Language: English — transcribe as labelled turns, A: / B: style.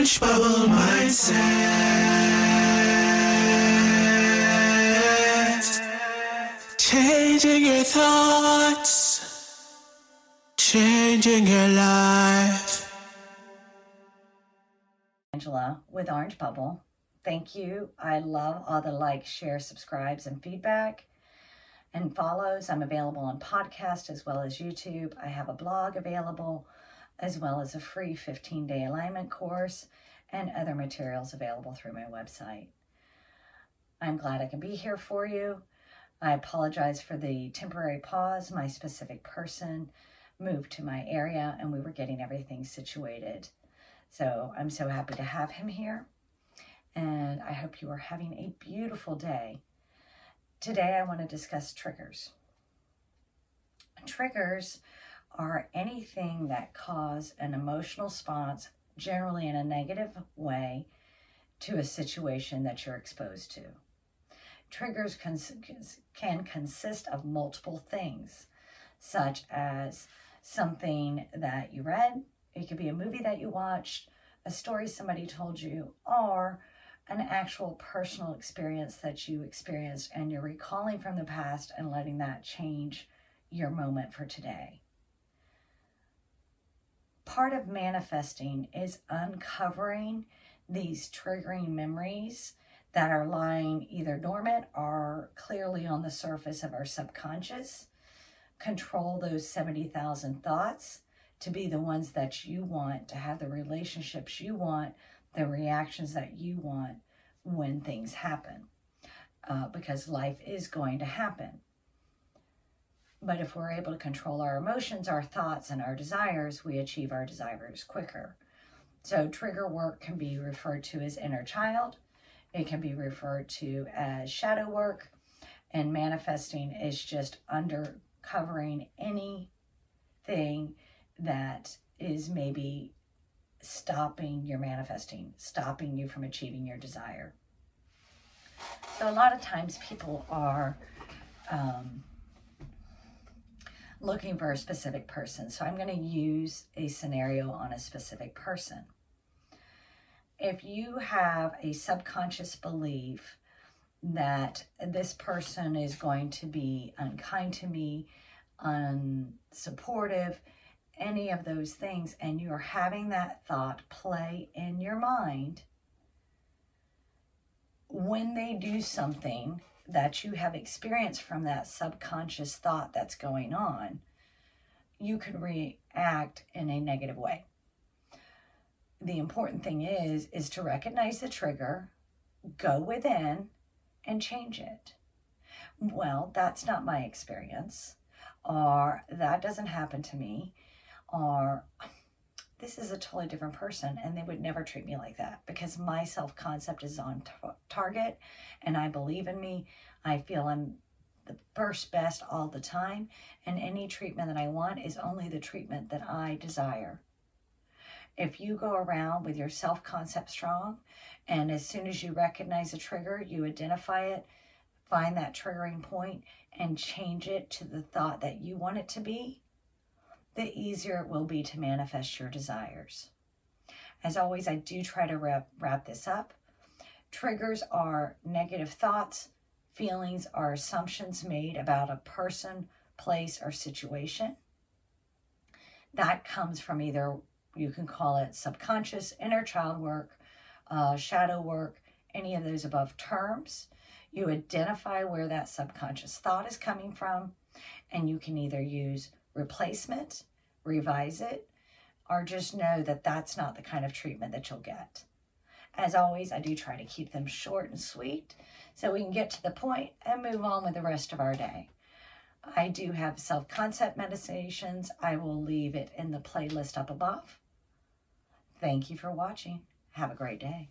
A: Orange Bubble Mindset. Changing your thoughts, changing your life.
B: Angela with Orange Bubble. Thank you. I love all the likes, shares, subscribes, and feedback and follows. I'm available on podcast as well as YouTube. I have a blog available as well as a free 15 day alignment course and other materials available through my website. I'm glad I can be here for you. I apologize for the temporary pause. My specific person moved to my area and we were getting everything situated. So I'm so happy to have him here. And I hope you are having a beautiful day. Today I want to discuss triggers. Triggers are anything that cause an emotional response, generally in a negative way, to a situation that you're exposed to. Triggers cons- can consist of multiple things, such as something that you read, it could be a movie that you watched, a story somebody told you, or an actual personal experience that you experienced and you're recalling from the past and letting that change your moment for today part of manifesting is uncovering these triggering memories that are lying either dormant or clearly on the surface of our subconscious. Control those 70,000 thoughts to be the ones that you want, to have the relationships you want, the reactions that you want when things happen. Uh, because life is going to happen. But if we're able to control our emotions, our thoughts, and our desires, we achieve our desires quicker. So, trigger work can be referred to as inner child, it can be referred to as shadow work, and manifesting is just undercovering anything that is maybe stopping your manifesting, stopping you from achieving your desire. So, a lot of times people are. Um, looking for a specific person. So I'm going to use a scenario on a specific person. If you have a subconscious belief that this person is going to be unkind to me, unsupportive, any of those things, and you're having that thought play in your mind, when they do something that you have experienced from that subconscious thought that's going on, you can react in a negative way. The important thing is is to recognize the trigger, go within and change it. Well, that's not my experience or that doesn't happen to me or this is a totally different person and they would never treat me like that because my self concept is on t- target and I believe in me. I feel I'm the first best all the time, and any treatment that I want is only the treatment that I desire. If you go around with your self concept strong, and as soon as you recognize a trigger, you identify it, find that triggering point, and change it to the thought that you want it to be, the easier it will be to manifest your desires. As always, I do try to wrap, wrap this up. Triggers are negative thoughts, feelings, are assumptions made about a person, place, or situation. That comes from either, you can call it subconscious, inner child work, uh, shadow work, any of those above terms. You identify where that subconscious thought is coming from, and you can either use replacement, revise it, or just know that that's not the kind of treatment that you'll get. As always, I do try to keep them short and sweet so we can get to the point and move on with the rest of our day. I do have self concept meditations. I will leave it in the playlist up above. Thank you for watching. Have a great day.